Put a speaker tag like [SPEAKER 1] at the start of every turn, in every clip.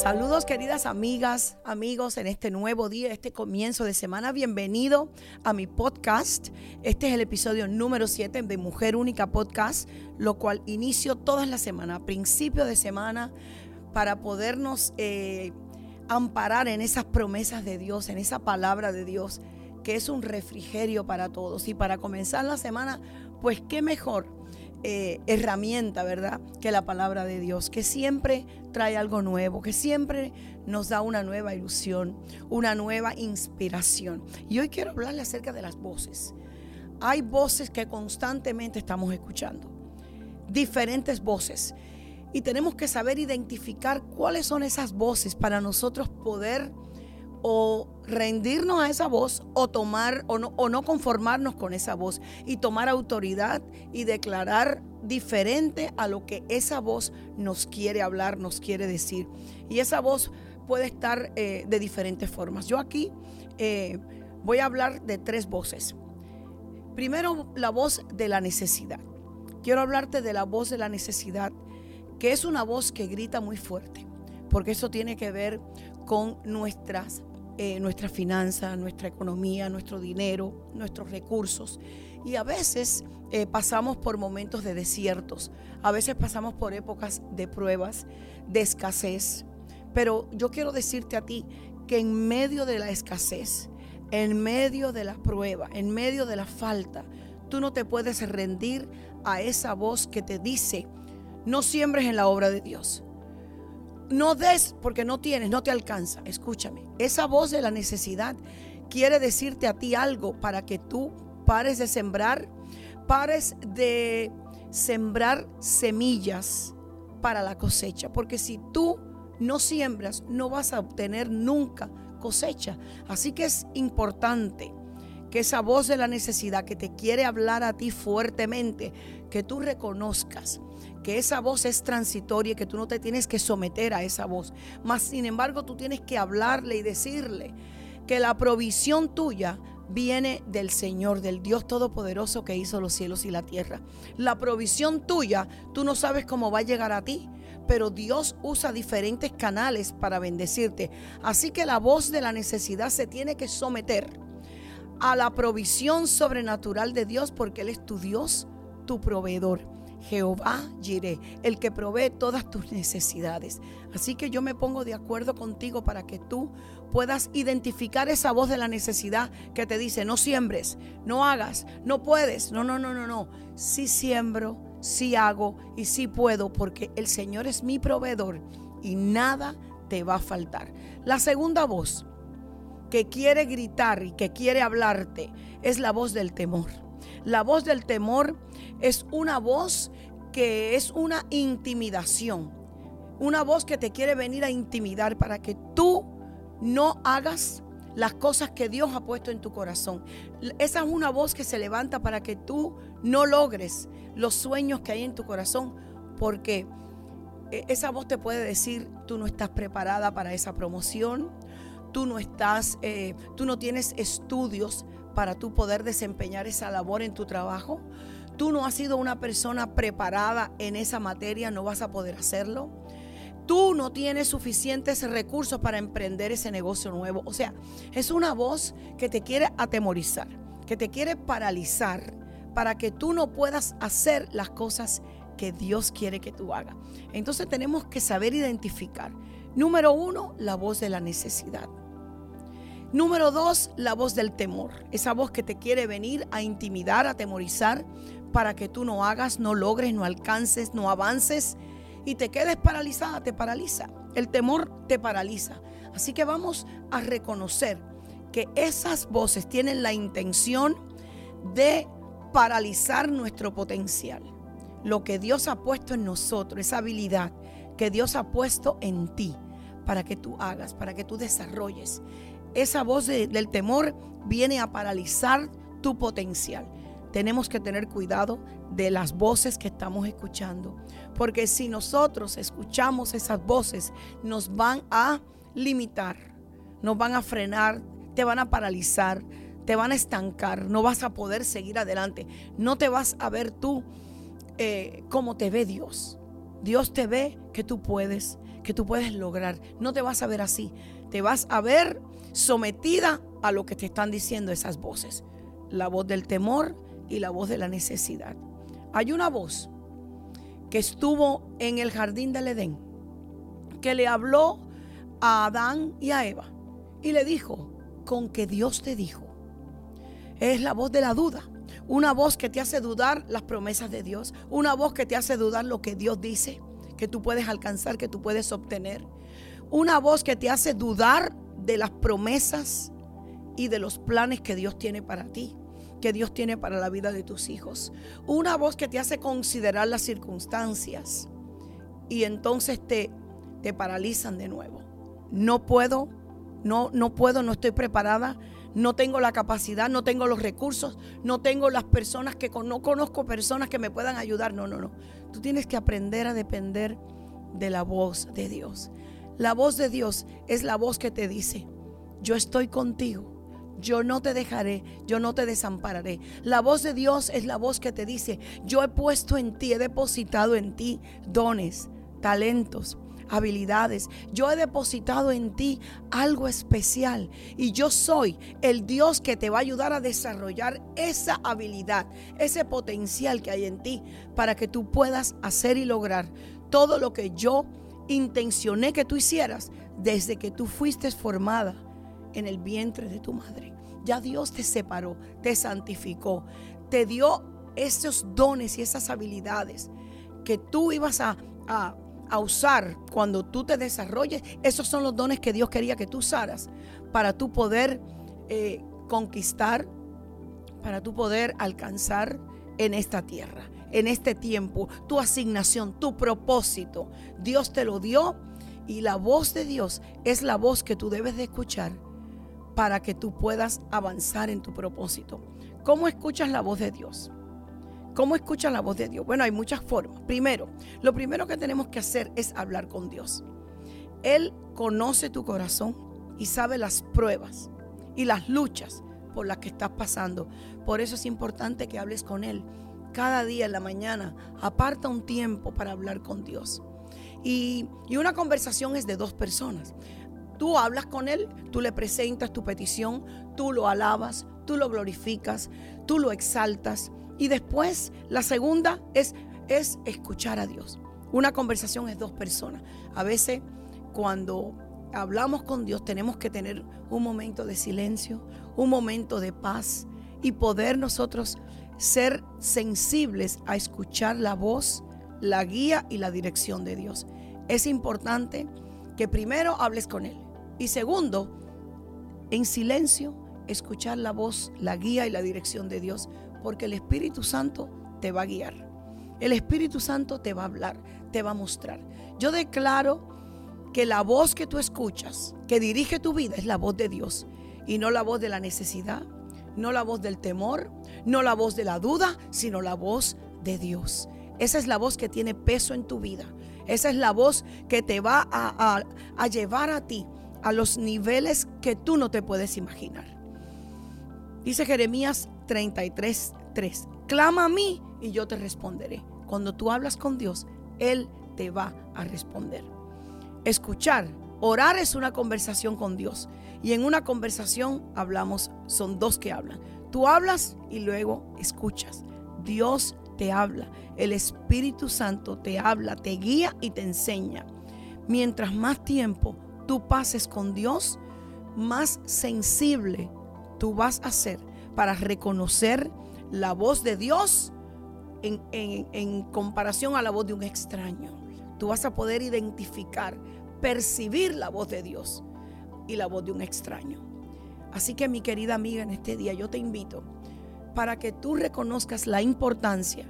[SPEAKER 1] Saludos queridas amigas, amigos en este nuevo día, este comienzo de semana. Bienvenido a mi podcast. Este es el episodio número 7 de Mujer Única Podcast, lo cual inicio todas las semanas, principio de semana, para podernos eh, amparar en esas promesas de Dios, en esa palabra de Dios, que es un refrigerio para todos. Y para comenzar la semana, pues qué mejor eh, herramienta, ¿verdad? Que la palabra de Dios, que siempre trae algo nuevo, que siempre nos da una nueva ilusión, una nueva inspiración. Y hoy quiero hablarle acerca de las voces. Hay voces que constantemente estamos escuchando, diferentes voces. Y tenemos que saber identificar cuáles son esas voces para nosotros poder o rendirnos a esa voz o tomar o no, o no conformarnos con esa voz y tomar autoridad y declarar diferente a lo que esa voz nos quiere hablar, nos quiere decir. Y esa voz puede estar eh, de diferentes formas. Yo aquí eh, voy a hablar de tres voces. Primero, la voz de la necesidad. Quiero hablarte de la voz de la necesidad, que es una voz que grita muy fuerte, porque eso tiene que ver con nuestras eh, nuestra finanza, nuestra economía, nuestro dinero, nuestros recursos. Y a veces eh, pasamos por momentos de desiertos, a veces pasamos por épocas de pruebas, de escasez. Pero yo quiero decirte a ti que en medio de la escasez, en medio de la prueba, en medio de la falta, tú no te puedes rendir a esa voz que te dice, no siembres en la obra de Dios. No des porque no tienes, no te alcanza. Escúchame, esa voz de la necesidad quiere decirte a ti algo para que tú pares de sembrar, pares de sembrar semillas para la cosecha. Porque si tú no siembras, no vas a obtener nunca cosecha. Así que es importante que esa voz de la necesidad que te quiere hablar a ti fuertemente, que tú reconozcas que esa voz es transitoria y que tú no te tienes que someter a esa voz. Mas, sin embargo, tú tienes que hablarle y decirle que la provisión tuya viene del Señor, del Dios Todopoderoso que hizo los cielos y la tierra. La provisión tuya, tú no sabes cómo va a llegar a ti, pero Dios usa diferentes canales para bendecirte. Así que la voz de la necesidad se tiene que someter a la provisión sobrenatural de Dios porque Él es tu Dios, tu proveedor. Jehová Jireh, el que provee todas tus necesidades. Así que yo me pongo de acuerdo contigo para que tú puedas identificar esa voz de la necesidad que te dice, no siembres, no hagas, no puedes. No, no, no, no, no. Sí siembro, sí hago y sí puedo porque el Señor es mi proveedor y nada te va a faltar. La segunda voz que quiere gritar y que quiere hablarte es la voz del temor. La voz del temor es una voz que es una intimidación. Una voz que te quiere venir a intimidar para que tú no hagas las cosas que Dios ha puesto en tu corazón. Esa es una voz que se levanta para que tú no logres los sueños que hay en tu corazón, porque e, esa voz te puede decir, tú no estás preparada para esa promoción, tú no estás, eh, tú no tienes estudios para tú poder desempeñar esa labor en tu trabajo. Tú no has sido una persona preparada en esa materia, no vas a poder hacerlo. Tú no tienes suficientes recursos para emprender ese negocio nuevo. O sea, es una voz que te quiere atemorizar, que te quiere paralizar para que tú no puedas hacer las cosas que Dios quiere que tú hagas. Entonces tenemos que saber identificar. Número uno, la voz de la necesidad. Número dos, la voz del temor. Esa voz que te quiere venir a intimidar, a atemorizar, para que tú no hagas, no logres, no alcances, no avances y te quedes paralizada, te paraliza. El temor te paraliza. Así que vamos a reconocer que esas voces tienen la intención de paralizar nuestro potencial. Lo que Dios ha puesto en nosotros, esa habilidad que Dios ha puesto en ti para que tú hagas, para que tú desarrolles esa voz del temor viene a paralizar tu potencial. Tenemos que tener cuidado de las voces que estamos escuchando, porque si nosotros escuchamos esas voces, nos van a limitar, nos van a frenar, te van a paralizar, te van a estancar, no vas a poder seguir adelante, no te vas a ver tú eh, como te ve Dios. Dios te ve que tú puedes, que tú puedes lograr. No te vas a ver así. Te vas a ver sometida a lo que te están diciendo esas voces. La voz del temor y la voz de la necesidad. Hay una voz que estuvo en el jardín del Edén, que le habló a Adán y a Eva y le dijo, con que Dios te dijo. Es la voz de la duda. Una voz que te hace dudar las promesas de Dios. Una voz que te hace dudar lo que Dios dice, que tú puedes alcanzar, que tú puedes obtener. Una voz que te hace dudar de las promesas y de los planes que Dios tiene para ti, que Dios tiene para la vida de tus hijos. Una voz que te hace considerar las circunstancias y entonces te, te paralizan de nuevo. No puedo, no, no puedo, no estoy preparada, no tengo la capacidad, no tengo los recursos, no tengo las personas que no conozco personas que me puedan ayudar. No, no, no. Tú tienes que aprender a depender de la voz de Dios. La voz de Dios es la voz que te dice, yo estoy contigo. Yo no te dejaré, yo no te desampararé. La voz de Dios es la voz que te dice, yo he puesto en ti, he depositado en ti dones, talentos, habilidades. Yo he depositado en ti algo especial y yo soy el Dios que te va a ayudar a desarrollar esa habilidad, ese potencial que hay en ti para que tú puedas hacer y lograr todo lo que yo intencioné que tú hicieras desde que tú fuiste formada en el vientre de tu madre. Ya Dios te separó, te santificó, te dio esos dones y esas habilidades que tú ibas a, a, usar cuando tú te desarrolles. Esos son los dones que Dios quería que tú usaras para tú poder eh, conquistar, para tú poder alcanzar en esta tierra en este tiempo, tu asignación, tu propósito. Dios te lo dio y la voz de Dios es la voz que tú debes de escuchar para que tú puedas avanzar en tu propósito. ¿Cómo escuchas la voz de Dios? ¿Cómo escuchas la voz de Dios? Bueno, hay muchas formas. Primero, lo primero que tenemos que hacer es hablar con Dios. Él conoce tu corazón y sabe las pruebas y las luchas por las que estás pasando. Por eso es importante que hables con Él cada día en la mañana, aparta un tiempo para hablar con Dios. Y, una conversación es de dos personas. Tú hablas con Él, tú le presentas tu petición, tú lo alabas, tú lo glorificas, tú lo exaltas. Y después la segunda es, es escuchar a Dios. Una conversación es dos personas. A veces cuando hablamos con Dios tenemos que tener un momento de silencio, un momento de paz y poder nosotros ser sensibles a escuchar la voz, la guía y la dirección de Dios. Es importante que primero hables con Él y segundo, en silencio, escuchar la voz, la guía y la dirección de Dios, porque el Espíritu Santo te va a guiar. El Espíritu Santo te va a hablar, te va a mostrar. Yo declaro que la voz que tú escuchas, que dirige tu vida, es la voz de Dios y no la voz de la necesidad, no la voz del temor, no la voz de la duda, sino la voz de Dios. Esa es la voz que tiene peso en tu vida. Esa es la voz que te va a, llevar a ti a los niveles que tú no te puedes imaginar. Dice Jeremías 33, 3. Clama a mí y yo te responderé. Cuando tú hablas con Dios, Él te va a responder. Escuchar, orar es una conversación con Dios. Y en una conversación hablamos, son dos que hablan. Tú hablas y luego escuchas. Dios te habla. El Espíritu Santo te habla, te guía y te enseña. Mientras más tiempo tú pases con Dios, más sensible tú vas a ser para reconocer la voz de Dios en, en, comparación a la voz de un extraño. Tú vas a poder identificar, percibir la voz de Dios y la voz de un extraño. Así que mi querida amiga, en este día yo te invito para que tú reconozcas la importancia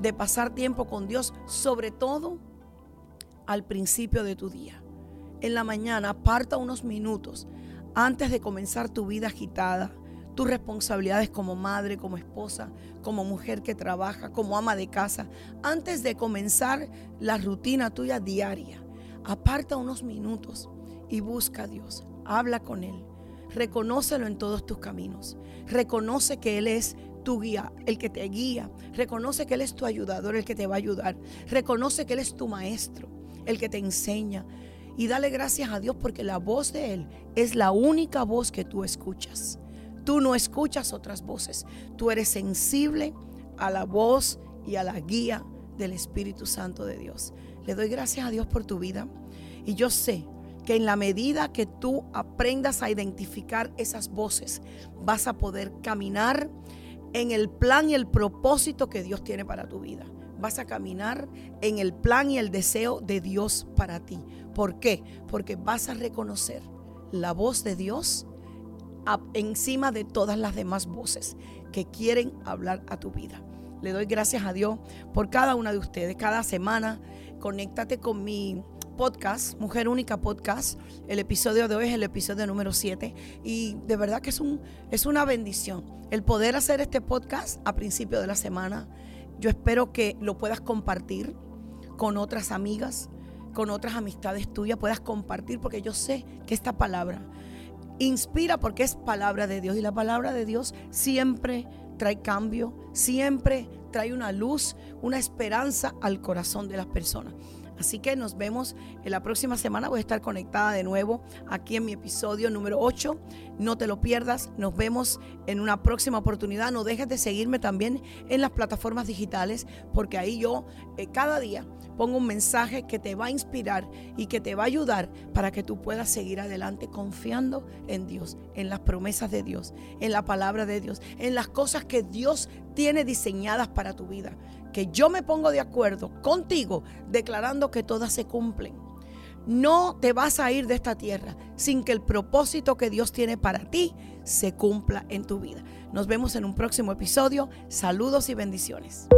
[SPEAKER 1] de pasar tiempo con Dios, sobre todo al principio de tu día. En la mañana aparta unos minutos antes de comenzar tu vida agitada, tus responsabilidades como madre, como esposa, como mujer que trabaja, como ama de casa, antes de comenzar la rutina tuya diaria. Aparta unos minutos y busca a Dios, habla con Él, reconócelo en todos tus caminos, reconoce que Él es tu guía, el que te guía. Reconoce que Él es tu ayudador, el que te va a ayudar. Reconoce que Él es tu maestro, el que te enseña. Y dale gracias a Dios porque la voz de Él es la única voz que tú escuchas. Tú no escuchas otras voces. Tú eres sensible a la voz y a la guía del Espíritu Santo de Dios. Le doy gracias a Dios por tu vida. Y yo sé que en la medida que tú aprendas a identificar esas voces, vas a poder caminar en el plan y el propósito que Dios tiene para tu vida. Vas a caminar en el plan y el deseo de Dios para ti. ¿Por qué? Porque vas a reconocer la voz de Dios encima de todas las demás voces que quieren hablar a tu vida. Le doy gracias a Dios por cada una de ustedes. Cada semana, conéctate con mi podcast, Mujer Única Podcast. El episodio de hoy es el episodio número 7 y de verdad que es, un, es una bendición el poder hacer este podcast a principio de la semana. Yo espero que lo puedas compartir con otras amigas, con otras amistades tuyas, puedas compartir porque yo sé que esta palabra inspira porque es palabra de Dios y la palabra de Dios siempre trae cambio, siempre trae una luz, una esperanza al corazón de las personas. Así que nos vemos en la próxima semana. Voy a estar conectada de nuevo aquí en mi episodio número 8. No te lo pierdas. Nos vemos en una próxima oportunidad. No dejes de seguirme también en las plataformas digitales porque ahí yo eh, cada día pongo un mensaje que te va a inspirar y que te va a ayudar para que tú puedas seguir adelante confiando en Dios, en las promesas de Dios, en la palabra de Dios, en las cosas que Dios tiene diseñadas para tu vida que yo me pongo de acuerdo contigo declarando que todas se cumplen. No te vas a ir de esta tierra sin que el propósito que Dios tiene para ti se cumpla en tu vida. Nos vemos en un próximo episodio. Saludos y bendiciones.